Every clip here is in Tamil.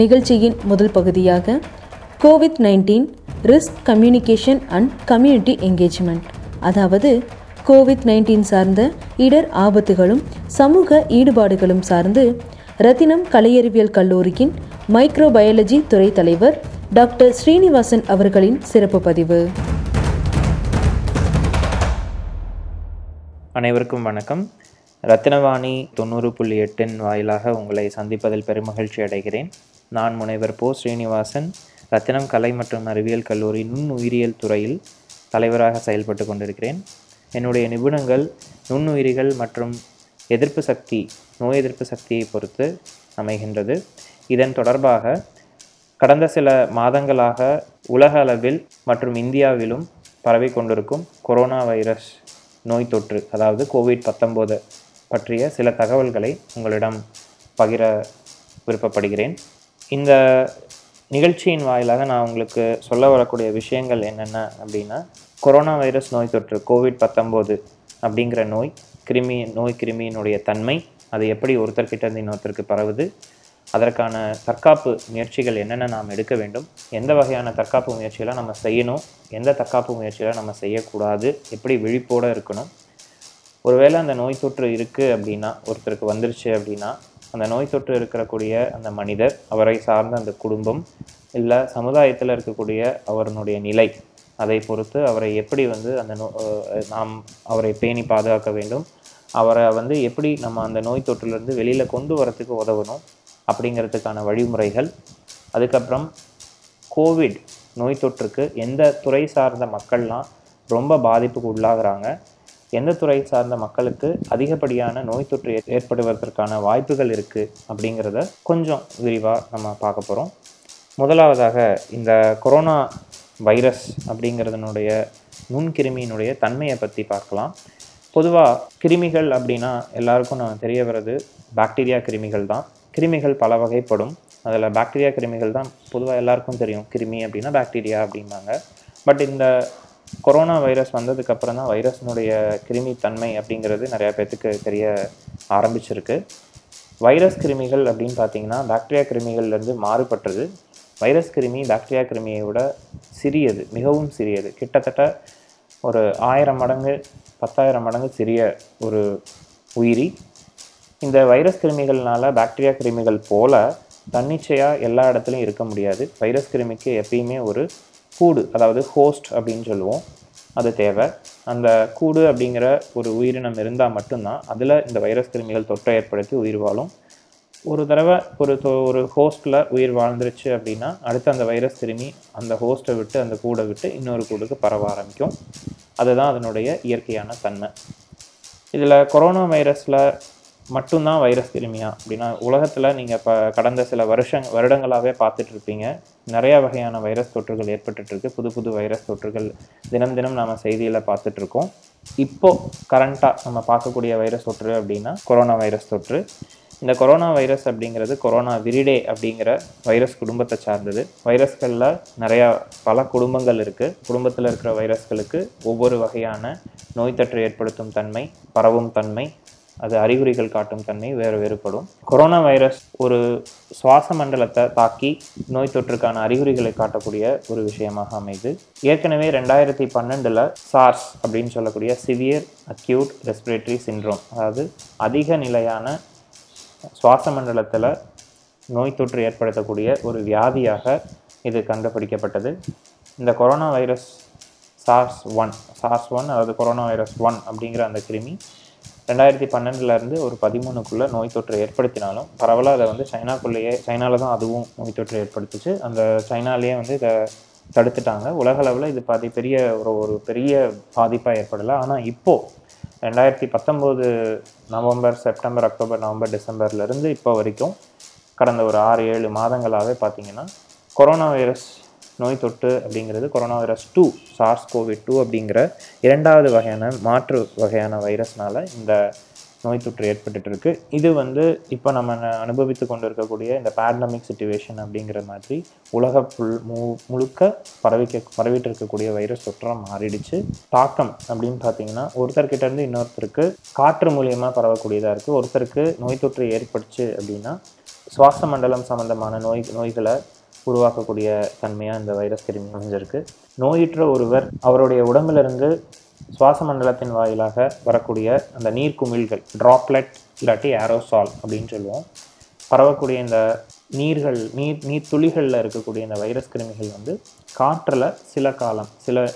நிகழ்ச்சியின் முதல் பகுதியாக COVID nineteen risk communication and community engagement அதாவது கோவிட் நைன்டீன் சார்ந்த இடர் ஆபத்துகளும் சமூக ஈடுபாடுகளும் சார்ந்து ரத்தினம் கலையறிவியல் கல்லூரியின் மைக்ரோபயாலஜி துறை தலைவர் டாக்டர் ஸ்ரீனிவாசன் அவர்களின் சிறப்பு பதிவு. அனைவருக்கும் வணக்கம். ரத்தினவாணி தொண்ணூறு புள்ளி எட்டின் வாயிலாக உங்களை சந்திப்பதில் பெருமகிழ்ச்சி அடைகிறேன். நான் முனைவர் போ. ஸ்ரீனிவாசன் ரத்தினம் கலை மற்றும் அறிவியல் கல்லூரி நுண்ணுயிரியல் துறையில் தலைவராக செயல்பட்டு கொண்டிருக்கிறேன். என்னுடைய நிபுணங்கள் நுண்ணுயிரிகள் மற்றும் எதிர்ப்பு சக்தி நோய் எதிர்ப்பு சக்தியை பொறுத்து அமைகின்றது. இதன் தொடர்பாக கடந்த சில மாதங்களாக உலக அளவில் மற்றும் இந்தியாவிலும் பரவி கொண்டிருக்கும் கொரோனா வைரஸ் நோய் தொற்று அதாவது கோவிட் பத்தொம்போது பற்றிய சில தகவல்களை உங்களிடம் பகிர விருப்பப்படுகிறேன். இந்த நிகழ்ச்சியின் வாயிலாக நான் உங்களுக்கு சொல்ல வரக்கூடிய விஷயங்கள் என்னென்ன அப்படின்னா கொரோனா வைரஸ் நோய் தொற்று கோவிட் பத்தொம்போது அப்படிங்கிற நோய் கிருமி நோய் கிருமியினுடைய தன்மை அது எப்படி ஒருத்தர்கிட்ட இருந்து இன்னொருத்தருக்கு பரவுது அதற்கான தற்காப்பு முயற்சிகள் என்னென்ன நாம் எடுக்க வேண்டும் எந்த வகையான தற்காப்பு முயற்சிகளை நம்ம செய்யணும் எந்த தற்காப்பு முயற்சிகளை நம்ம செய்யக்கூடாது எப்படி விழிப்போடு இருக்கணும். ஒருவேளை அந்த நோய் தொற்று இருக்குது அப்படின்னா ஒருத்தருக்கு வந்துருச்சு அப்படின்னா அந்த நோய் தொற்று இருக்கக்கூடிய அந்த மனிதர் அவரை சார்ந்த அந்த குடும்பம் இல்லை சமுதாயத்தில் இருக்கக்கூடிய அவருடைய நிலை அதை பொறுத்து அவரை எப்படி வந்து அந்த நோ நாம் அவரை பேணி பாதுகாக்க வேண்டும் அவரை வந்து எப்படி நம்ம அந்த நோய் தொற்றிலிருந்து வெளியில் கொண்டு வரத்துக்கு உதவணும் அப்படிங்கிறதுக்கான வழிமுறைகள். அதுக்கப்புறம் கோவிட் நோய் தொற்றுக்கு எந்த துறை சார்ந்த மக்கள்லாம் ரொம்ப பாதிப்புக்கு உள்ளாகிறாங்க. எந்த துறை சார்ந்த மக்களுக்கு அதிகப்படியான நோய் தொற்று ஏற்- ஏற்படுவதற்கான வாய்ப்புகள் இருக்குது அப்படிங்கிறத கொஞ்சம் விரிவாக நம்ம பார்க்க போகிறோம் முதலாவதாக இந்த கொரோனா வைரஸ் அப்படிங்கிறதுனுடைய நுண்கிருமியினுடைய தன்மையை பற்றி பார்க்கலாம். பொதுவாக கிருமிகள் அப்படின்னா எல்லாருக்கும் நான் தெரிய வர்றது பாக்டீரியா கிருமிகள் தான். கிருமிகள் பல வகைப்படும். அதில் பாக்டீரியா கிருமிகள் தான் பொதுவாக எல்லாருக்கும் தெரியும். கிருமி அப்படின்னா பாக்டீரியா அப்படிம்பாங்க. பட் இந்த கொரோனா வைரஸ் வந்ததுக்கப்புறம் தான் வைரஸ்னுடைய கிருமி தன்மை அப்படிங்கிறது நிறையா பேர்த்துக்கு தெரிய ஆரம்பிச்சிருக்கு. வைரஸ் கிருமிகள் அப்படின்னு பார்த்தீங்கன்னா பாக்டீரியா கிருமிகள்லேருந்து மாறுபட்டது. வைரஸ் கிருமி பாக்டீரியா கிருமியை விட சிறியது மிகவும் சிறியது. கிட்டத்தட்ட ஒரு ஆயிரம் மடங்கு பத்தாயிரம் மடங்கு சிறிய ஒரு உயிரி. இந்த வைரஸ் கிருமிகள்னால பாக்டீரியா கிருமிகள் போல தன்னிச்சையாக எல்லா இடத்துலையும் இருக்க முடியாது. வைரஸ் கிருமிக்கு எப்பயுமே ஒரு கூடு அதாவது ஹோஸ்ட் அப்படின்னு சொல்லுவோம். அது தேவை. அந்த கூடு அப்படிங்கிற ஒரு உயிரினம் இருந்தால் மட்டும்தான் அதில் இந்த வைரஸ் கிருமிகள் தொற்றை ஏற்படுத்தி உயிர் வாழும். ஒரு தடவை ஒரு தொ- ஒரு ஹோஸ்ட்டில் உயிர் வாழ்ந்துருச்சு அப்படின்னா அடுத்து அந்த வைரஸ் கிருமி அந்த ஹோஸ்ட்டை விட்டு அந்த கூடை விட்டு இன்னொரு கூடுக்கு பரவ ஆரம்பிக்கும். அதுதான் அதனுடைய இயற்கையான தன்மை. இதில் கொரோனா வைரஸில் மட்டும்தான் வைரஸ் கிருமியா அப்படின்னா உலகத்தில் நீங்கள் இப்போ கடந்த சில வருஷங் வருடங்களாகவே பார்த்துட்ருப்பீங்க. நிறையா வகையான வைரஸ் தொற்றுகள் ஏற்பட்டுருக்கு புது புது வைரஸ் தொற்றுகள் தினம் தினம் நம்ம செய்தியில் பார்த்துட்ருக்கோம். இப்போது கரண்ட்டாக நம்ம பார்க்கக்கூடிய வைரஸ் தொற்று அப்படின்னா கொரோனா வைரஸ் தொற்று. இந்த கொரோனா வைரஸ் அப்படிங்கிறது கொரோனா விரிடே அப்படிங்கிற வைரஸ் குடும்பத்தை சார்ந்தது. வைரஸ்களில் நிறையா பல குடும்பங்கள் இருக்குது குடும்பத்தில் இருக்கிற வைரஸ்களுக்கு ஒவ்வொரு வகையான நோய் தொற்று ஏற்படுத்தும் தன்மை பரவும் தன்மை அது அறிகுறிகள் காட்டும் தன்மை வேறு வேறுபடும். கொரோனா வைரஸ் ஒரு சுவாச மண்டலத்தை தாக்கி நோய் தொற்றுக்கான அறிகுறிகளை காட்டக்கூடிய ஒரு விஷயமாக அமைது. ஏற்கனவே ரெண்டாயிரத்தி பன்னெண்டில் சார்ஸ் அப்படின்னு சொல்லக்கூடிய சிவியர் அக்யூட் ரெஸ்பிரேட்டரி சிண்ட்ரோம் அதாவது அதிக நிலையான சுவாச மண்டலத்தில் நோய் தொற்று ஏற்படுத்தக்கூடிய ஒரு வியாதியாக இது கண்டுபிடிக்கப்பட்டது. இந்த corona virus SARS one SARS one அதாவது கொரோனா வைரஸ் ஒன் அப்படிங்கிற அந்த கிருமி ரெண்டாயிரத்தி பன்னெண்டுலேருந்து ஒரு பதிமூணுக்குள்ளே நோய் தொற்று ஏற்படுத்தினாலும் பரவலாக அதை வந்து சைனாக்குள்ளேயே சைனாவில் தான் அதுவும் நோய் தொற்று ஏற்படுத்துச்சு. அந்த சைனாலேயே வந்து இதை தடுத்துட்டாங்க. உலகளவில் இது பாதி பெரிய ஒரு ஒரு பெரிய பாதிப்பாக ஏற்படலை. ஆனால் இப்போது ரெண்டாயிரத்தி பத்தொம்போது நவம்பர் செப்டம்பர் அக்டோபர் நவம்பர் டிசம்பர்லேருந்து இப்போ வரைக்கும் கடந்த ஒரு ஆறு ஏழு மாதங்களாகவே பார்த்திங்கன்னா கொரோனா வைரஸ் நோய் தொற்று அப்படிங்கிறது corona virus two SARS COVID two அப்படிங்கிற இரண்டாவது வகையான மாற்று வகையான வைரஸ்னால் இந்த நோய் தொற்று ஏற்பட்டுருக்கு இது வந்து இப்போ நம்ம அனுபவித்து கொண்டு இருக்கக்கூடிய இந்த பேண்டமிக் சுச்சுவேஷன் அப்படிங்கிற மாதிரி உலக புல் மு முழுக்க பரவிக்க பரவிட்டு இருக்கக்கூடிய வைரஸ் தொற்றாக மாறிடுச்சு. தாக்கம் அப்படின்னு பார்த்தீங்கன்னா ஒருத்தர்கிட்ட இருந்து இன்னொருத்தருக்கு காற்று மூலியமாக பரவக்கூடியதாக இருக்குது ஒருத்தருக்கு நோய் தொற்று ஏற்பட்டுச்சு அப்படின்னா சுவாச மண்டலம் சம்மந்தமான நோய் நோய்களை உருவாக்கக்கூடிய தன்மையாக இந்த வைரஸ் கிருமி அமைஞ்சிருக்கு. நோயுற்ற ஒருவர் அவருடைய உடம்பிலிருந்து சுவாச மண்டலத்தின் வாயிலாக வரக்கூடிய அந்த நீர் குமிழ்கள் ட்ராப்லெட் இல்லாட்டி ஏரோசால் அப்படின்னு சொல்லுவோம். பரவக்கூடிய இந்த நீர்கள் நீர் நீர் துளிகளில் இருக்கக்கூடிய இந்த வைரஸ் கிருமிகள் வந்து காற்றில் சில காலம் சில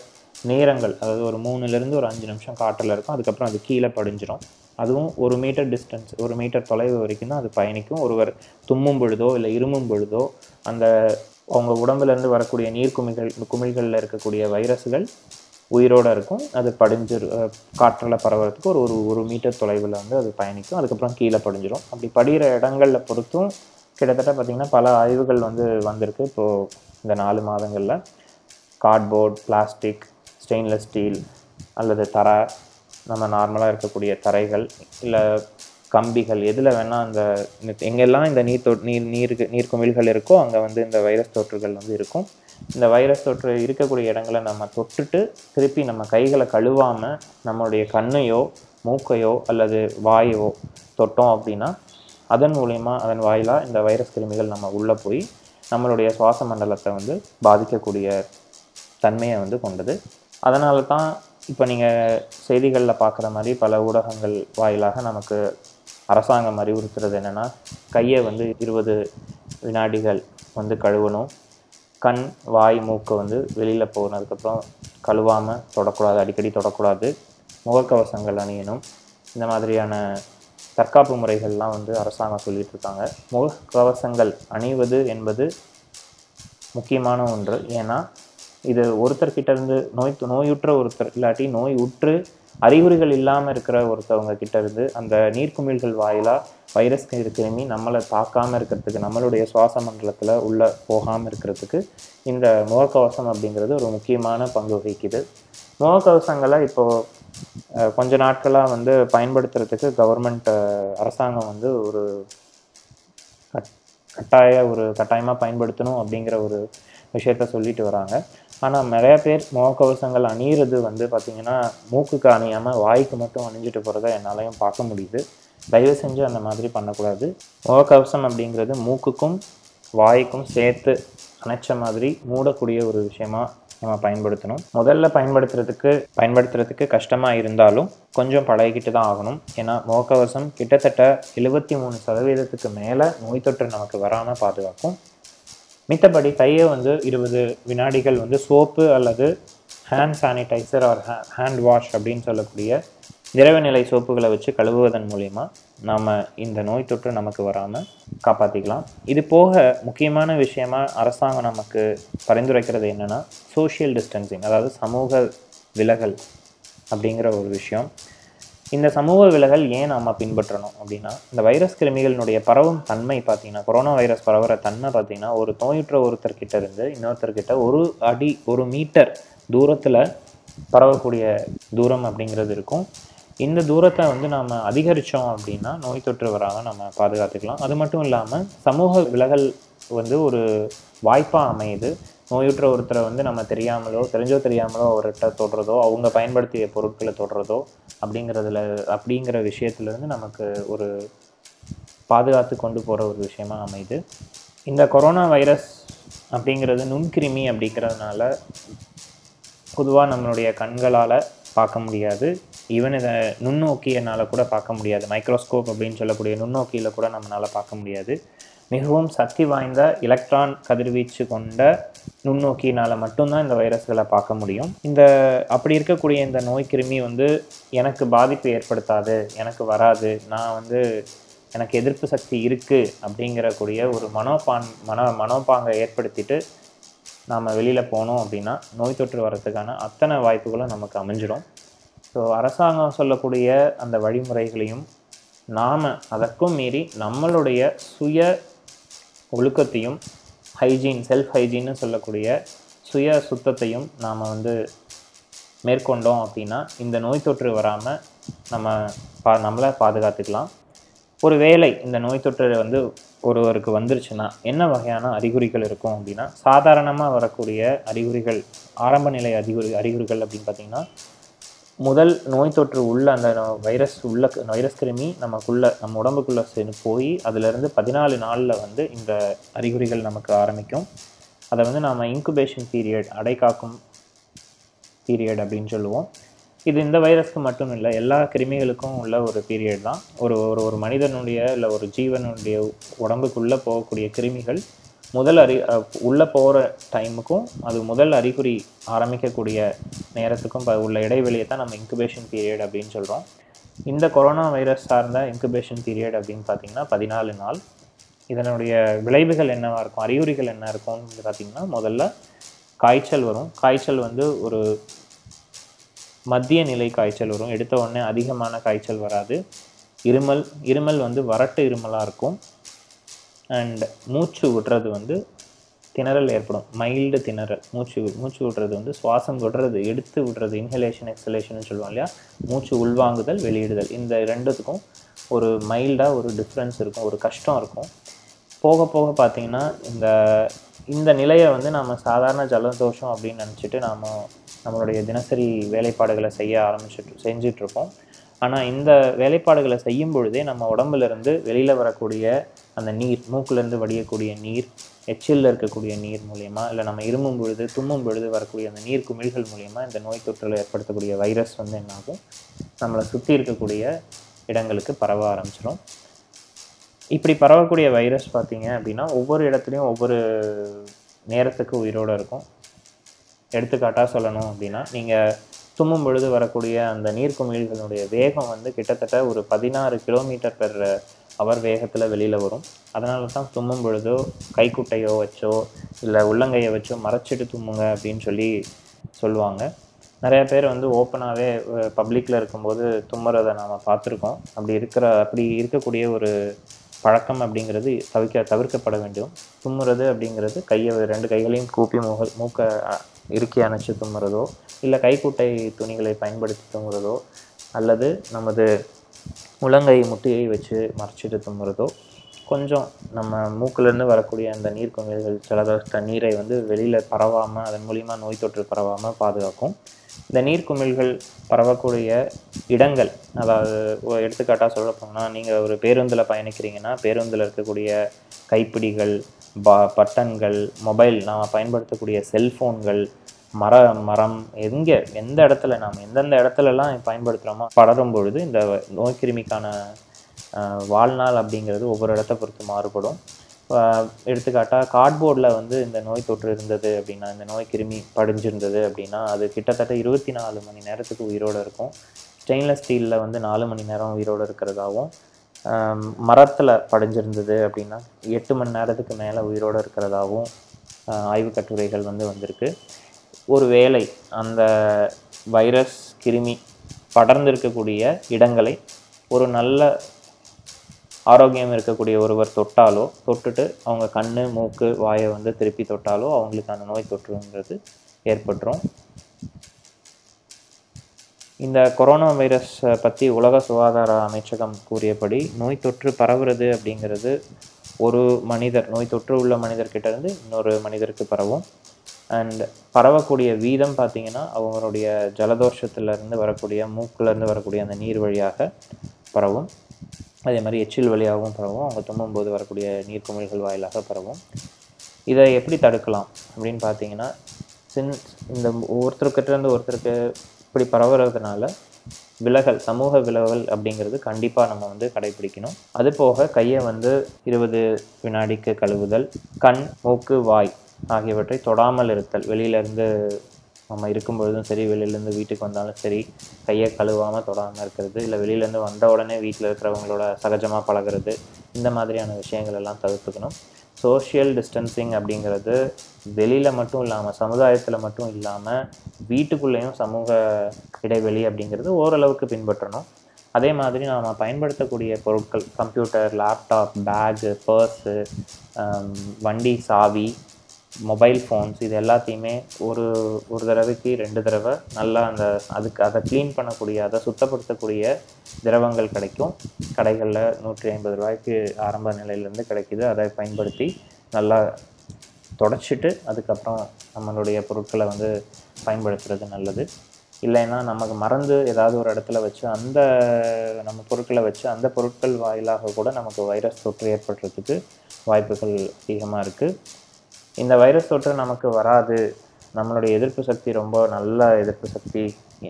நேரங்கள் அதாவது ஒரு மூணுலேருந்து ஒரு அஞ்சு நிமிஷம் காற்றில் இருக்கும். அதுக்கப்புறம் அது கீழே படிஞ்சிரும். அதுவும் ஒரு மீட்டர் டிஸ்டன்ஸ் ஒரு மீட்டர் தொலைவு வரைக்கும் தான் அது பயணிக்கும். ஒருவர் தும்மும் பொழுதோ இல்லை இருமும் பொழுதோ அந்த அவங்க உடம்புலேருந்து வரக்கூடிய நீர் குமிழ்கள் குமிழ்களில் இருக்கக்கூடிய வைரஸ்கள் உயிரோடு இருக்கும். அது படிஞ்சு காற்றில் பரவுறதுக்கு ஒரு ஒரு ஒரு மீட்டர் தொலைவில் வந்து அது பயணிக்கும். அதுக்கப்புறம் கீழே படிஞ்சிடும் அப்படி படிகிற இடங்களில் பொறுத்தும் கிட்டத்தட்ட பார்த்திங்கன்னா பல ஆய்வுகள் வந்து வந்திருக்கு. இப்போது இந்த நாலு மாதங்களில் கார்ட்போர்ட் பிளாஸ்டிக் ஸ்டெயின்லெஸ் ஸ்டீல் அல்லது தரை நம்ம நார்மலாக இருக்கக்கூடிய தரைகள் இல்லை கம்பிகள் எதில் வேணால் அந்த எங்கெல்லாம் இந்த நீர் தொ நீர் நீருக்கு நீர் நீர்க்குமிழ்கள் இருக்கோ அங்கே வந்து இந்த வைரஸ் தொற்றுகள் வந்து இருக்கும். இந்த வைரஸ் தொற்று இருக்கக்கூடிய இடங்களை நம்ம தொட்டுட்டு திருப்பி நம்ம கைகளை கழுவாமல் நம்மளுடைய கண்ணையோ மூக்கையோ அல்லது வாயோ தொட்டோம் அப்படின்னா அதன் மூலயமா அதன் வாயிலாக இந்த வைரஸ் கிருமிகள் நம்ம உள்ளே போய் நம்மளுடைய சுவாச மண்டலத்தை வந்து பாதிக்கக்கூடிய தன்மையை வந்து கொண்டது. அதனால தான் இப்போ நீங்கள் செய்திகளில் பார்க்குற மாதிரி பல ஊடகங்கள் வாயிலாக நமக்கு அரசாங்கம் அறிவுறுத்துறது என்னென்னா கையை வந்து இருபது வினாடிகள் வந்து கழுவணும். கண் வாய் மூக்கு வந்து வெளியில் போனதுக்கப்புறம் கழுவாமல் தொடக்கூடாது அடிக்கடி தொடக்கூடாது. முகக்கவசங்கள் அணியணும். இந்த மாதிரியான தற்காப்பு முறைகள்லாம் வந்து அரசாங்கம் சொல்லிட்டு இருக்காங்க. முகக்கவசங்கள் அணிவது என்பது முக்கியமான ஒன்று. ஏன்னா இது ஒருத்தர்கிட்ட இருந்து நோய் நோயுற்ற ஒருத்தர் இல்லாட்டி நோய் உற்று அறிகுறிகள் இல்லாமல் இருக்கிற ஒருத்தவங்க கிட்ட இருந்து அந்த நீர்க்குமிழ்கள் வாயிலாக வைரஸ் கிருமி நம்மளை தாக்காமல் இருக்கிறதுக்கு நம்மளுடைய சுவாச மண்டலத்தில் உள்ளே போகாமல் இருக்கிறதுக்கு இந்த முகக்கவசம் அப்படிங்கிறது ஒரு முக்கியமான பங்கு வகிக்குது. முகக்கவசங்களை இப்போது கொஞ்ச நாட்களாக வந்து பயன்படுத்துறதுக்கு கவர்மெண்ட் அரசாங்கம் வந்து ஒரு கட் கட்டாய ஒரு கட்டாயமாக பயன்படுத்தணும் அப்படிங்கிற ஒரு விஷயத்த சொல்லிட்டு வராங்க. ஆனால் நிறைய பேர் முகக்கவசங்கள் அணியிறது வந்து பார்த்திங்கன்னா மூக்குக்கு அணியாமல் வாய்க்கு மட்டும் அணிஞ்சிட்டு போகிறத என்னாலையும் பார்க்க முடியுது. தயவு செஞ்சு அந்த மாதிரி பண்ணக்கூடாது. முகக்கவசம் அப்படிங்கிறது மூக்குக்கும் வாய்க்கும் சேர்த்து அணைச்ச மாதிரி மூடக்கூடிய ஒரு விஷயமா நம்ம பயன்படுத்தணும். முதல்ல பயன்படுத்துறதுக்கு பயன்படுத்துறதுக்கு கஷ்டமாக இருந்தாலும் கொஞ்சம் பழகிக்கிட்டு தான் ஆகணும். ஏன்னா முகக்கவசம் கிட்டத்தட்ட எழுபத்தி மூணு சதவீதத்துக்கு மேலே நோய் தொற்று நமக்கு வராமல் பாதுகாக்கும். மித்தபடி கையை வந்து இருபது வினாடிகள் வந்து சோப்பு அல்லது hand sanitiser or hand wash அப்படின்னு சொல்லக்கூடிய திரவநிலை சோப்புகளை வச்சு கழுவுவதன் மூலிமா நாம் இந்த நோய் தொற்று நமக்கு வராமல் காப்பாற்றிக்கலாம் இது போக முக்கியமான விஷயமா அரசாங்கம் நமக்கு பரிந்துரைக்கிறது என்னென்னா சோஷியல் டிஸ்டன்சிங் அதாவது சமூக விலகல் அப்படிங்கிற ஒரு விஷயம். இந்த சமூக விலகல் ஏன் நாம் பின்பற்றணும் அப்படின்னா இந்த வைரஸ் கிருமிகளினுடைய பரவும் தன்மை பார்த்தீங்கன்னா கொரோனா வைரஸ் பரவுற தன்மை பார்த்தீங்கன்னா ஒரு நோயுற்ற ஒருத்தர்கிட்ட இருந்து இன்னொருத்தர்கிட்ட ஒரு அடி ஒரு மீட்டர் தூரத்தில் பரவக்கூடிய தூரம் அப்படிங்கிறது இருக்கும். இந்த தூரத்தை வந்து நாம் அதிகரித்தோம் அப்படின்னா நோய் தொற்று வராமல் நம்ம பாதுகாத்துக்கலாம். அது மட்டும் இல்லாமல் சமூக விலகல் வந்து ஒரு வாய்ப்பாக அமையுது. நோயுற்ற ஒருத்தரை வந்து நம்ம தெரியாமலோ தெரிஞ்சோ தெரியாமலோ அவர்கிட்ட தொடுறதோ அவங்க பயன்படுத்திய பொருட்களை தொடுறதோ அப்படிங்கிறதுல அப்படிங்கிற விஷயத்துலேருந்து நமக்கு ஒரு பாதுகாத்து கொண்டு போகிற ஒரு விஷயமாக அமையுது. இந்த கொரோனா வைரஸ் அப்படிங்கிறது நுண்கிருமி அப்படிங்கிறதுனால பொதுவாக நம்மளுடைய கண்களால் பார்க்க முடியாது. ஈவன் இதை நுண்ணோக்கியனால் கூட பார்க்க முடியாது. மைக்ரோஸ்கோப் அப்படின்னு சொல்லக்கூடிய நுண்ணோக்கியில் கூட நம்மளால் பார்க்க முடியாது. மிகவும் சக்தி வாய்ந்த எலக்ட்ரான் கதிர்வீச்சு கொண்ட நுண்ணோக்கினால் மட்டும்தான் இந்த வைரஸ்களை பார்க்க முடியும். இந்த அப்படி இருக்கக்கூடிய இந்த நோய் கிருமி வந்து எனக்கு பாதிப்பு ஏற்படுத்தாது எனக்கு வராது நான் வந்து எனக்கு எதிர்ப்பு சக்தி இருக்குது அப்படிங்கிறக்கூடிய ஒரு மனோபான் மன மனோபாங்கை ஏற்படுத்திட்டு நாம் வெளியில் போனோம் அப்படின்னா நோய் தொற்று வர்றதுக்கான அத்தனை வாய்ப்புகளும் நமக்கு அமைஞ்சிடும். ஸோ அரசாங்கம் சொல்லக்கூடிய அந்த வழிமுறைகளையும் நாம் அதற்கும் மீறி நம்மளுடைய சுய ஒழுக்கத்தையும் ஹைஜீன் செல்ஃப் ஹைஜீன்னு சொல்லக்கூடிய சுய சுத்தத்தையும் நாம் வந்து மேற்கொண்டோம் அப்படின்னா இந்த நோய் தொற்று வராமல் நம்ம பா நம்மளை பாதுகாத்துக்கலாம். ஒரு வேலை இந்த நோய் தொற்று வந்து ஒருவருக்கு வந்துருச்சுன்னா என்ன வகையான அறிகுறிகள் இருக்கும் அப்படின்னா சாதாரணமாக வரக்கூடிய அறிகுறிகள் ஆரம்ப நிலை அறிகுறி அறிகுறிகள் அப்படின்னு பார்த்தீங்கன்னா முதல் நோய் தொற்று உள்ள அந்த நோ- வைரஸ் உள்ள வைரஸ் கிருமி நமக்குள்ள நம்ம உடம்புக்குள்ளே சென்று போய் அதிலிருந்து பதினாலு நாளில் வந்து இந்த அறிகுறிகள் நமக்கு ஆரம்பிக்கும். அதை வந்து நாம் இன்குபேஷன் பீரியட் அடைக்காக்கும் பீரியட் அப்படின்னு சொல்லுவோம். இது இந்த வைரஸ்க்கு மட்டும் இல்லை எல்லா கிருமிகளுக்கும் உள்ள ஒரு பீரியட் தான். ஒரு ஒரு ஒரு மனிதனுடைய இல்லை ஒரு ஜீவனுடைய உடம்புக்குள்ளே போகக்கூடிய கிருமிகள் முதல் அறி உள்ளே போகிற டைமுக்கும் அது முதல் அறிகுறி ஆரம்பிக்கக்கூடிய நேரத்துக்கும் உள்ள இடைவெளியை தான் நம்ம இன்குபேஷன் பீரியட் அப்படின்னு சொல்கிறோம் இந்த கொரோனா வைரஸ் சார்ந்த இன்குபேஷன் பீரியட் அப்படின்னு பார்த்தீங்கன்னா பதினாலு நாள். இதனுடைய விளைவுகள் என்னவாக இருக்கும் அறிகுறிகள் என்ன இருக்கும்னு பார்த்தீங்கன்னா முதல்ல காய்ச்சல் வரும். காய்ச்சல் வந்து ஒரு மத்திய நிலை காய்ச்சல் வரும். எடுத்த உடனே அதிகமான காய்ச்சல் வராது. இருமல் இருமல் வந்து வறட்டு இருமலாக இருக்கும். அண்ட் மூச்சு விடுறது வந்து திணறல் ஏற்படும். மைல்டு திணறல். மூச்சு மூச்சு விடுறது வந்து சுவாசம் விடுறது எடுத்து விடுறது இன்ஹலேஷன் எக்ஸலேஷன் சொல்லுவாங்க இல்லையா? மூச்சு உள்வாங்குதல் வெளியிடுதல். இந்த ரெண்டுத்துக்கும் ஒரு மைல்டாக ஒரு டிஃப்ரென்ஸ் இருக்கும் ஒரு கஷ்டம் இருக்கும். போக போக பார்த்தீங்கன்னா இந்த இந்த நிலையை வந்து நம்ம சாதாரண ஜலதோஷம் அப்படின்னு நினச்சிட்டு நாம் நம்மளுடைய தினசரி வேலைப்பாடுகளை செய்ய ஆரம்பிச்சுட்டு செஞ்சிட்ருப்போம் ஆனால் இந்த வேலைப்பாடுகளை செய்யும் பொழுதே நம்ம உடம்புலேருந்து வெளியில் வரக்கூடிய அந்த நீர் மூக்கிலேருந்து வடியக்கூடிய நீர் எச்சிலில் இருக்கக்கூடிய நீர் மூலயமா இல்லை நம்ம இருமும் பொழுது தும்மும் பொழுது வரக்கூடிய அந்த நீர் குமிழ்கள் மூலயமா இந்த நோய் தொற்றில் ஏற்படுத்தக்கூடிய வைரஸ் வந்து என்னாகும்? நம்மளை சுற்றி இருக்கக்கூடிய இடங்களுக்கு பரவ ஆரம்பிச்சிடும் இப்படி பரவக்கூடிய வைரஸ் பார்த்தீங்க அப்படின்னா ஒவ்வொரு இடத்துலையும் ஒவ்வொரு நேரத்துக்கு உயிரோடு இருக்கும். எடுத்துக்காட்டாக சொல்லணும் அப்படின்னா நீங்கள் தும்மும் பொழுது வரக்கூடிய அந்த நீர்க்குமிழ்களுடைய வேகம் வந்து கிட்டத்தட்ட ஒரு பதினாறு கிலோமீட்டர் பெர் அவர் வேகத்தில் வெளியில் வரும். அதனால தான் தும்மும் பொழுதோ கைக்குட்டையோ வச்சோ இல்லை உள்ளங்கையை வச்சோ மறைச்சிட்டு தும்முங்க அப்படின்னு சொல்லி சொல்லுவாங்க. நிறைய பேர் வந்து ஓப்பனாகவே பப்ளிக்கில் இருக்கும்போது தும்முறதை நாம் பார்த்துருக்கோம். அப்படி இருக்கிற அப்படி இருக்கக்கூடிய ஒரு பழக்கம் அப்படிங்கிறது தவிர்க்க தவிர்க்கப்பட வேண்டும். தும்முறது அப்படிங்கிறது கையை ரெண்டு கைகளையும் கூப்பி முக மூக்க அ- இறுக்கி அணைச்சு தும்முறதோ இல்லை கைக்குட்டை துணிகளை பயன்படுத்தி தும்முறதோ அல்லது நமது முழங்கை முட்டியை வச்சு மறைச்சிட்டு தும்முறதோ கொஞ்சம் நம்ம மூக்கிலேருந்து வரக்கூடிய அந்த நீர் குமிழ்கள் ஜலதோஷ நீரை வந்து வெளியில் பரவாமல் அதன் மூலிமா நோய் தொற்று பரவாமல் பாதுகாக்கும். இந்த நீர் குமிழ்கள் பரவக்கூடிய இடங்கள் அதாவது எடுத்துக்காட்டாக சொல்ல போனால் நீங்கள் ஒரு பேருந்தில் பயணிக்கிறீங்கன்னா பேருந்தில் இருக்கக்கூடிய கைப்பிடிகள் ப பட்டன்கள் மொபைல் நாம் பயன்படுத்தக்கூடிய செல்ஃபோன்கள் மர மரம் எங்கே எந்த இடத்துல நாம் எந்தெந்த இடத்துலலாம் பயன்படுத்துகிறோமோ படரும் பொழுது இந்த நோய்க்கிருமிக்கான வாழ்நாள் அப்படிங்கிறது ஒவ்வொரு இடத்த பொறுத்து மாறுபடும். எடுத்துக்காட்டாக கார்ட்போர்டில் வந்து இந்த நோய் தொற்று இருந்தது அப்படின்னா இந்த நோய் கிருமி படிஞ்சிருந்தது அப்படின்னா அது கிட்டத்தட்ட இருபத்தி நாலு மணி நேரத்துக்கு உயிரோடு இருக்கும். ஸ்டெயின்லெஸ் ஸ்டீலில் வந்து நாலு மணி நேரம் உயிரோடு இருக்கிறதாகவும் மரத்தில் படிஞ்சிருந்தது அப்படின்னா எட்டு மணி நேரத்துக்கு மேலே உயிரோடு இருக்கிறதாகவும் ஆய்வு கட்டுரைகள் வந்து வந்திருக்கு. ஒரு வேளை அந்த வைரஸ் கிருமி படர்ந்திருக்கக்கூடிய இடங்களை ஒரு நல்ல ஆரோக்கியம் இருக்கக்கூடிய ஒருவர் தொட்டாலோ தொட்டுட்டு அவங்க கண் மூக்கு வாயை வந்து திருப்பி தொட்டாலோ அவங்களுக்கு அந்த நோய் தொற்றுங்கிறது ஏற்பட்டுரும். இந்த கொரோனா வைரஸ் பற்றி உலக சுகாதார அமைச்சகம் கூறியபடி நோய் தொற்று பரவுறது அப்படிங்கிறது ஒரு மனிதர் நோய் தொற்று உள்ள மனிதர்கிட்ட இருந்து இன்னொரு மனிதருக்கு பரவும். அண்ட் பரவக்கூடிய வீதம் பார்த்திங்கன்னா அவங்களுடைய ஜலதோஷத்துலேருந்து வரக்கூடிய மூக்குலேருந்து வரக்கூடிய அந்த நீர் வழியாக பரவும். அதே மாதிரி எச்சில் வழியாகவும் பரவும். அவங்க தும்மும்போது வரக்கூடிய நீர்க்குமிழ்கள் வாயிலாக பரவும். இதை எப்படி தடுக்கலாம் அப்படின்னு பார்த்தீங்கன்னா சின் இந்த ஒருத்தருக்கிட்ட இருந்து ஒருத்தருக்கு இப்படி பரவுறதுனால விலகல் சமூக விலகல் அப்படிங்கிறது கண்டிப்பாக நம்ம வந்து கடைபிடிக்கணும். அது போக கையை வந்து இருபது வினாடிக்கு கழுவுதல் கண் மூக்கு வாய் ஆகியவற்றை தொடாமல் இருத்தல். வெளியிலேருந்து நம்ம இருக்கும் பொழுதும் சரி வெளியிலேருந்து வீட்டுக்கு வந்தாலும் சரி கையை கழுவாமல் தொடாமல் இருக்கிறது இல்லை வெளியிலேருந்து வந்த உடனே வீட்டில் இருக்கிறவங்களோட சகஜமாக பழகிறது இந்த மாதிரியான விஷயங்கள் எல்லாம் தவிர்த்துக்கணும். சோஷியல் டிஸ்டன்சிங் அப்படிங்கிறது வெளியில் மட்டும் இல்லாமல் சமுதாயத்தில் மட்டும் இல்லாமல் வீட்டுக்குள்ளேயும் சமூக இடைவெளி அப்படிங்கிறது ஓரளவுக்கு பின்பற்றணும். அதே மாதிரி நாம் பயன்படுத்தக்கூடிய பொருட்கள் கம்ப்யூட்டர் லேப்டாப் பேகு பர்ஸு வண்டி சாவி மொபைல் ஃபோன்ஸ் இது எல்லாத்தையுமே ஒரு ஒரு தடவைக்கு ரெண்டு தடவை நல்லா அந்த அதுக்கு அதை க்ளீன் பண்ணக்கூடிய அதை சுத்தப்படுத்தக்கூடிய திரவங்கள் கிடைக்கும். கடைகளில் நூற்றி ஐம்பது ரூபாய்க்கு ஆரம்ப நிலையிலேருந்து கிடைக்குது. அதை பயன்படுத்தி நல்லா தொடச்சிட்டு அதுக்கப்புறம் நம்மளுடைய பொருட்களை வந்து பயன்படுத்துறது நல்லது. இல்லைன்னா நமக்கு மறந்து ஏதாவது ஒரு இடத்துல வச்சு அந்த நம்ம பொருட்களை வச்சு அந்த பொருட்கள் வாயிலாக கூட நமக்கு வைரஸ் தொற்று ஏற்படுறதுக்கு வாய்ப்புகள் அதிகமாக இருக்குது இந்த வைரஸ் தொற்று நமக்கு வராது. நம்மளுடைய எதிர்ப்பு சக்தி ரொம்ப நல்ல எதிர்ப்பு சக்தி.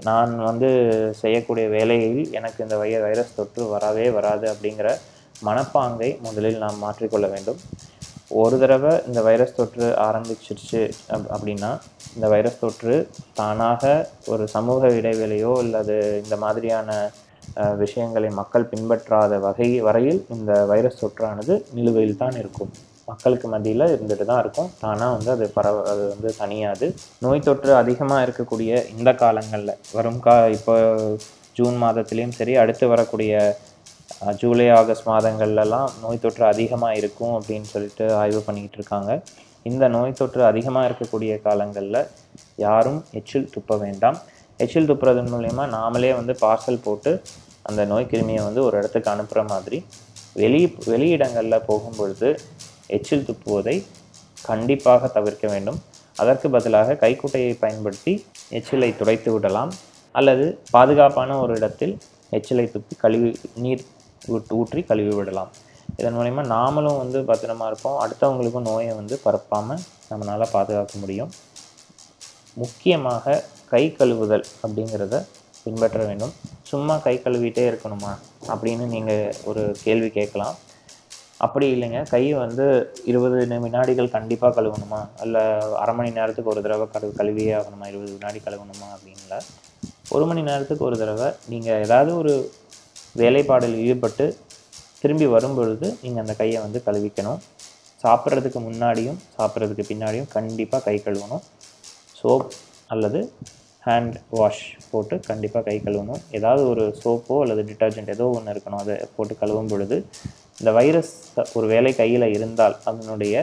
நான் வந்து செய்யக்கூடிய வேலையில் எனக்கு இந்த வை வைரஸ் தொற்று வரவே வராது அப்படிங்கிற மனப்பாங்கை முதலில் நாம் மாற்றிக்கொள்ள வேண்டும். ஒரு தடவை இந்த வைரஸ் தொற்று ஆரம்பிச்சிருச்சு அப் அப்படின்னா இந்த வைரஸ் தொற்று தானாக ஒரு சமூக இடைவெளியோ அல்லது இந்த மாதிரியான விஷயங்களை மக்கள் பின்பற்றாத வகை வரையில் இந்த வைரஸ் தொற்றானது நிலுவையில் தான் இருக்கும். மக்களுக்கு மத்தியில் இருந்துட்டு தான் இருக்கும். தானாக வந்து அது பரவ அது வந்து தனியாது. நோய் தொற்று அதிகமாக இருக்கக்கூடிய இந்த காலங்களில் வரும் கா இப்போ ஜூன் மாதத்துலேயும் சரி அடுத்து வரக்கூடிய ஜூலை ஆகஸ்ட் மாதங்கள்லலாம் நோய் தொற்று அதிகமாக இருக்கும் அப்படின்னு சொல்லிட்டு ஆய்வு பண்ணிக்கிட்டு இருக்காங்க. இந்த நோய் தொற்று அதிகமாக இருக்கக்கூடிய காலங்களில் யாரும் எச்சில் துப்ப வேண்டாம். எச்சில் துப்புறதன் மூலயமா நாமளே வந்து பார்சல் போட்டு அந்த நோய் கிருமியை வந்து ஒரு இடத்துக்கு அனுப்புகிற மாதிரி வெளி வெளியிடங்களில் போகும்பொழுது எச்சில் துப்புவதை கண்டிப்பாக தவிர்க்க வேண்டும். அதற்கு பதிலாக கைக்குட்டையை பயன்படுத்தி எச்சிலை துடைத்து விடலாம். அல்லது பாதுகாப்பான ஒரு இடத்தில் எச்சிலை துப்பி கழுவி நீர் ஊற்றி கழுவி விடலாம். இதன் மூலயமா நாமளும் வந்து பத்திரமா இருப்போம். அடுத்தவங்களுக்கும் நோயை வந்து பரப்பாமல் நம்மளால் பாதுகாக்க முடியும். முக்கியமாக கை கழுவுதல் அப்படிங்கிறத பின்பற்ற வேண்டும். சும்மா கை கழுவிட்டே இருக்கணுமா அப்படின்னு நீங்கள் ஒரு கேள்வி கேட்கலாம். அப்படி இல்லைங்க. கையை வந்து இருபது வினாடிகள் கண்டிப்பாக கழுவணுமா? இல்லை அரை மணி நேரத்துக்கு ஒரு தடவை கழு கழுவியே ஆகணுமா? இருபது வினாடி கழுவணுமா? அப்படின்ல ஒரு மணி நேரத்துக்கு ஒரு தடவை நீங்கள் ஏதாவது ஒரு வேலைப்பாடில் ஈடுபட்டு திரும்பி வரும்பொழுது நீங்கள் அந்த கையை வந்து கழுவிக்கணும். சாப்பிட்றதுக்கு முன்னாடியும் சாப்பிட்றதுக்கு பின்னாடியும் கண்டிப்பாக கை கழுவணும். சோப் அல்லது ஹேண்ட் வாஷ் போட்டு கண்டிப்பாக கை கழுவணும். ஏதாவது ஒரு சோப்போ அல்லது டிட்டர்ஜென்ட் ஏதோ ஒன்று இருக்கணும். அதை போட்டு கழுவும் பொழுது இந்த வைரஸ் ஒரு வேலை கையில் இருந்தால் அதனுடைய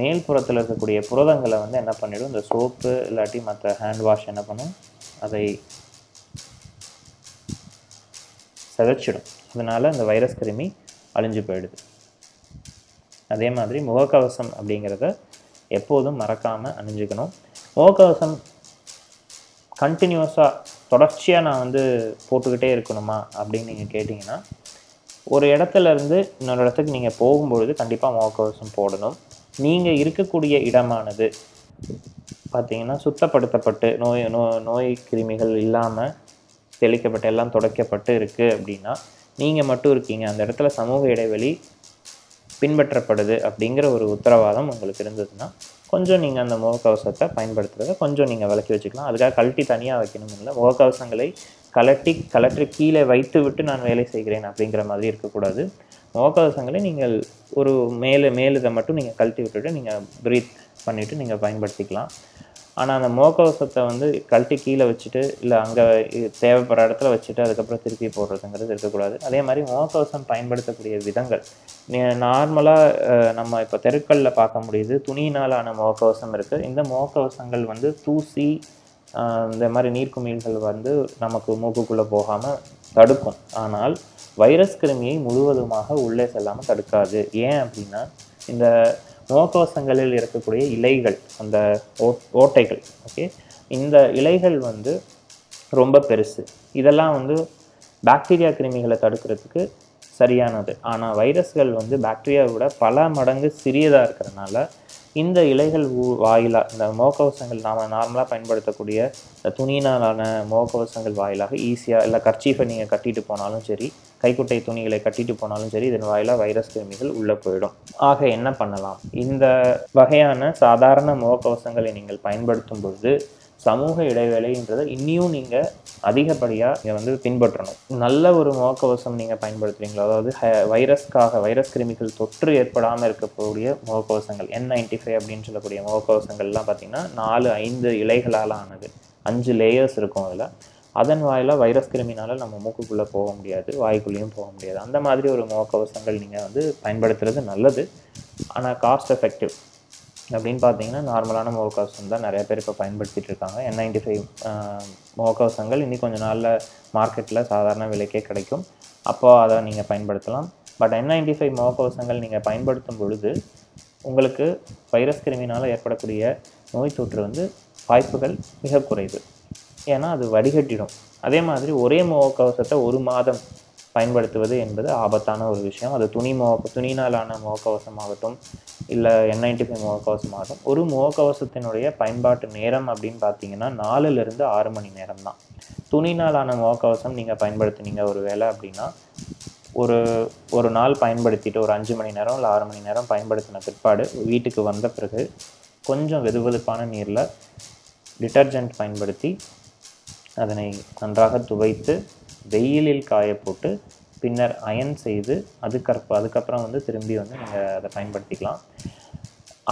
மேல் புறத்தில் இருக்கக்கூடிய புரதங்களை வந்து என்ன பண்ணிவிடும் இந்த சோப்பு இல்லாட்டி மற்ற ஹேண்ட் வாஷ் என்ன பண்ணும்? அதை சிதைச்சிடும். அதனால் அந்த வைரஸ் கிருமி அழிஞ்சு போயிடுது. அதே மாதிரி முகக்கவசம் அப்படிங்கிறத எப்போதும் மறக்காமல் அணிஞ்சுக்கணும். முகக்கவசம் கண்டினியூஸாக தொடர்ச்சியாக நான் வந்து போட்டுக்கிட்டே இருக்கணுமா அப்படின்னு நீங்கள் கேட்டிங்கன்னா ஒரு இடத்துல இருந்து இன்னொரு இடத்துக்கு நீங்கள் போகும்பொழுது கண்டிப்பாக முகக்கவசம் போடணும். நீங்கள் இருக்கக்கூடிய இடமானது பார்த்தீங்கன்னா சுத்தப்படுத்தப்பட்டு நோய் நோ நோய் கிருமிகள் இல்லாமல் தெளிக்கப்பட்டு எல்லாம் துடைக்கப்பட்டு இருக்குது அப்படின்னா நீங்கள் மட்டும் இருக்கீங்க. அந்த இடத்துல சமூக இடைவெளி பின்பற்றப்படுது அப்படிங்கிற ஒரு உத்தரவாதம் உங்களுக்கு இருந்ததுன்னா கொஞ்சம் நீங்கள் அந்த முகக்கவசத்தை பயன்படுத்துறதை கொஞ்சம் நீங்கள் விலக்கி வச்சுக்கலாம். அதுக்காக கழட்டி தனியாக வைக்கணும் இல்லை. முகக்கவசங்களை கலட்டி கலற்றி கீழே வைத்து விட்டு நான் வேலை செய்கிறேன் அப்படிங்கிற மாதிரி இருக்கக்கூடாது. முகக்கவசங்களை நீங்கள் ஒரு மேலே மேலுதை மட்டும் நீங்கள் கழட்டி விட்டுட்டு நீங்கள் ப்ரீத் பண்ணிவிட்டு நீங்கள் பயன்படுத்திக்கலாம். ஆனால் அந்த முகக்கவசத்தை வந்து கழட்டி கீழே வச்சுட்டு இல்லை அங்கே தேவைப்படுற இடத்துல வச்சுட்டு அதுக்கப்புறம் திருப்பி போடுறதுங்கிறது இருக்கக்கூடாது. அதே மாதிரி முகக்கவசம் பயன்படுத்தக்கூடிய விதங்கள். நார்மலாக நம்ம இப்போ தெருக்களில் பார்க்க முடியுது துணியினாலான முகக்கவசம் இருக்குது இந்த முகக்கவசங்கள் வந்து தூசி இந்த மாதிரி நீர்க்குமிழ்கள் வந்து நமக்கு மூக்குக்குள்ளே போகாமல் தடுக்கும். ஆனால் வைரஸ் கிருமியை முழுவதுமாக உள்ளே செல்லாமல் தடுக்காது. ஏன் அப்படின்னா இந்த முகக்கவசங்களில் இருக்கக்கூடிய இலைகள் அந்த ஓ- ஓட்டைகள் ஓகே இந்த இலைகள் வந்து ரொம்ப பெருசு. இதெல்லாம் வந்து பாக்டீரியா கிருமிகளை தடுக்கிறதுக்கு சரியானது. ஆனால் வைரஸ்கள் வந்து பாக்டீரியாவை விட பல மடங்கு சிறியதாக இருக்கிறனால இந்த இலைகள் வாயிலாக இந்த முகக்கவசங்கள் நாம் நார்மலாக பயன்படுத்தக்கூடிய இந்த துணியினாலான முகக்கவசங்கள் வாயிலாக ஈஸியாக இல்லை கர்ச்சீஃபை நீங்கள் கட்டிட்டு போனாலும் சரி கைக்குட்டை துணிகளை கட்டிட்டு போனாலும் சரி இதன் வாயிலாக வைரஸ் கிருமிகள் உள்ளே போயிடும். ஆக என்ன பண்ணலாம்? இந்த வகையான சாதாரண முகக்கவசங்களை நீங்கள் பயன்படுத்தும் பொழுது சமூக இடைவேளைன்றதை இன்னியும் நீங்கள் அதிகப்படியாக நீங்கள் வந்து பின்பற்றணும். நல்ல ஒரு முகக்கவசம் நீங்கள் பயன்படுத்துகிறீங்களோ அதாவது வைரஸ்க்காக வைரஸ் கிருமிகள் தொற்று ஏற்படாமல் இருக்கக்கூடிய முகக்கவசங்கள் என் நைன்டி ஃபைவ் அப்படின்னு சொல்லக்கூடிய முகக்கவசங்கள்லாம் பார்த்தீங்கன்னா நாலு ஐந்து இலைகளால் ஆனது அஞ்சு லேயர்ஸ் இருக்கும் அதில். அதன் வாயிலாக வைரஸ் கிருமினால் நம்ம மூக்குக்குள்ளே போக முடியாது வாய்க்குள்ளேயும் போக முடியாது. அந்த மாதிரி ஒரு முகக்கவசங்கள் நீங்கள் வந்து பயன்படுத்துறது நல்லது. ஆனால் காஸ்ட் எஃபெக்டிவ் அப்படின்னு பார்த்தீங்கன்னா நார்மலான முகக்கவசம் தான் நிறைய பேர் இப்போ பயன்படுத்திகிட்டு இருக்காங்க. என் நைன்டி ஃபைவ் முகக்கவசங்கள் இன்னும் கொஞ்சம் நாளில் மார்க்கெட்டில் சாதாரண விலைக்கே கிடைக்கும். அப்போ அதை நீங்கள் பயன்படுத்தலாம். பட் என் நைன்டி ஃபைவ் முகக்கவசங்கள் நீங்கள் பயன்படுத்தும் பொழுது உங்களுக்கு வைரஸ் கிருமினால் ஏற்படக்கூடிய நோய் தொற்று வந்து வாய்ப்புகள் மிக குறைவு. ஏன்னா அது வடிகட்டிடும். அதே மாதிரி ஒரே முகக்கவசத்தை ஒரு மாதம் பயன்படுத்துவது என்பது ஆபத்தான ஒரு விஷயம். அது துணி முக துணினாலான முகக்கவசமாகட்டும் இல்லை என் நைன்டி ஃபைவ் முகக்கவசமாகட்டும் ஒரு முகக்கவசத்தினுடைய பயன்பாட்டு நேரம் அப்படின்னு பார்த்தீங்கன்னா நாலுலேருந்து ஆறு மணி நேரம் தான் துணினாலான முகக்கவசம் நீங்கள் பயன்படுத்துனீங்க ஒரு வேலை அப்படின்னா ஒரு ஒரு நாள் பயன்படுத்திட்டு ஒரு அஞ்சு மணி நேரம் இல்லை ஆறு மணி நேரம் பயன்படுத்தின பிற்பாடு வீட்டுக்கு வந்த பிறகு கொஞ்சம் வெதுவெதுப்பான நீரில் டிட்டர்ஜென்ட் பயன்படுத்தி அதனை நன்றாக துவைத்து வெயிலில் காய போட்டு பின்னர் அயன் செய்து அதுக்கப்புறம் அதுக்கப்புறம் வந்து திரும்பி வந்து நீங்கள் அதை பயன்படுத்திக்கலாம்.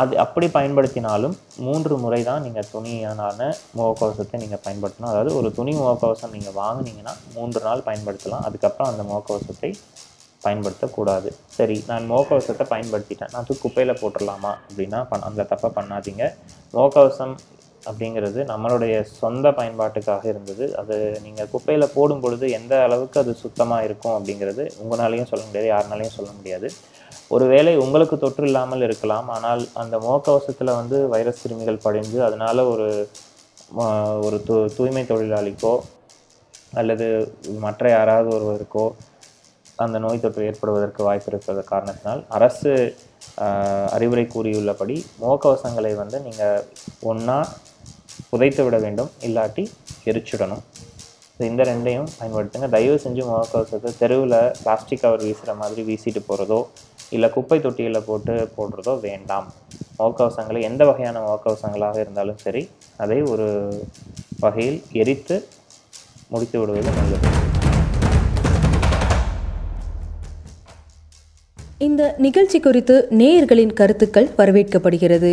அது அப்படி பயன்படுத்தினாலும் மூன்று முறை தான் நீங்கள் துணியான முகக்கவசத்தை நீங்கள் பயன்படுத்தணும். அதாவது ஒரு துணி முகக்கவசம் நீங்கள் வாங்குனீங்கன்னா மூன்று நாள் பயன்படுத்தலாம். அதுக்கப்புறம் அந்த முகக்கவசத்தை பயன்படுத்தக்கூடாது. சரி நான் முகக்கவசத்தை பயன்படுத்திட்டேன். நான் தூக்கி குப்பையில் போட்டுடலாமா? அப்படின்னா பண் அந்த தப்பை பண்ணாதீங்க. முகக்கவசம் அப்படிங்கிறது நம்மளுடைய சொந்த பயன்பாட்டுக்காக இருந்தது. அது நீங்கள் குப்பையில் போடும் பொழுது எந்த அளவுக்கு அது சுத்தமாக இருக்கும் அப்படிங்கிறது உங்களாலையும் சொல்ல முடியாது யாருனாலையும் சொல்ல முடியாது. ஒருவேளை உங்களுக்கு தொற்று இல்லாமல் இருக்கலாம் ஆனால் அந்த முகக்கவசத்தில் வந்து வைரஸ் கிருமிகள் படிந்து அதனால ஒரு ஒரு தூ தூய்மை தொழிலாளிக்கோ அல்லது மற்ற யாராவது ஒருவருக்கோ அந்த நோய் தொற்று ஏற்படுவதற்கு வாய்ப்பு இருக்கிற காரணத்தினால் அரசு அறிவுரை கூறியுள்ளபடி முகக்கவசங்களை வந்து நீங்கள் ஒன்றா புதைத்து விட வேண்டும் இல்லாட்டி எரிச்சிடணும். இந்த ரெண்டையும் பயன்படுத்துங்க. தயவு செஞ்சு முகக்கவசத்தை தெருவில் பிளாஸ்டிக் கவர் வீசுகிற மாதிரி வீசிட்டு போகிறதோ இல்லை குப்பை தொட்டியில் போட்டு போடுறதோ வேண்டாம். முகக்கவசங்களை எந்த வகையான முகக்கவசங்களாக இருந்தாலும் சரி அதை ஒரு வகையில் எரித்து முடித்து விடுவது நல்லது. இந்த நிகழ்ச்சி குறித்து நேயர்களின் கருத்துக்கள் வரவேற்கப்படுகிறது.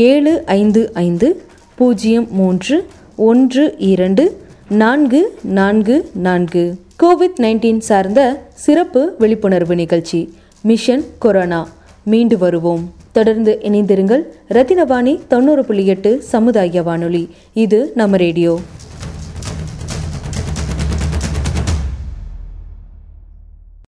ஏழு ஐந்து ஐந்து பூஜ்ஜியம் மூன்று ஒன்று இரண்டு நான்கு நான்கு நான்கு. கோவிட் நைன்டீன் சார்ந்த சிறப்பு விழிப்புணர்வு நிகழ்ச்சி மிஷன் கொரோனா. மீண்டு வருவோம். தொடர்ந்து இணைந்திருங்கள். ரத்தினவாணி தொண்ணூறு புள்ளி எட்டு சமுதாய வானொலி. இது நம்ம ரேடியோ.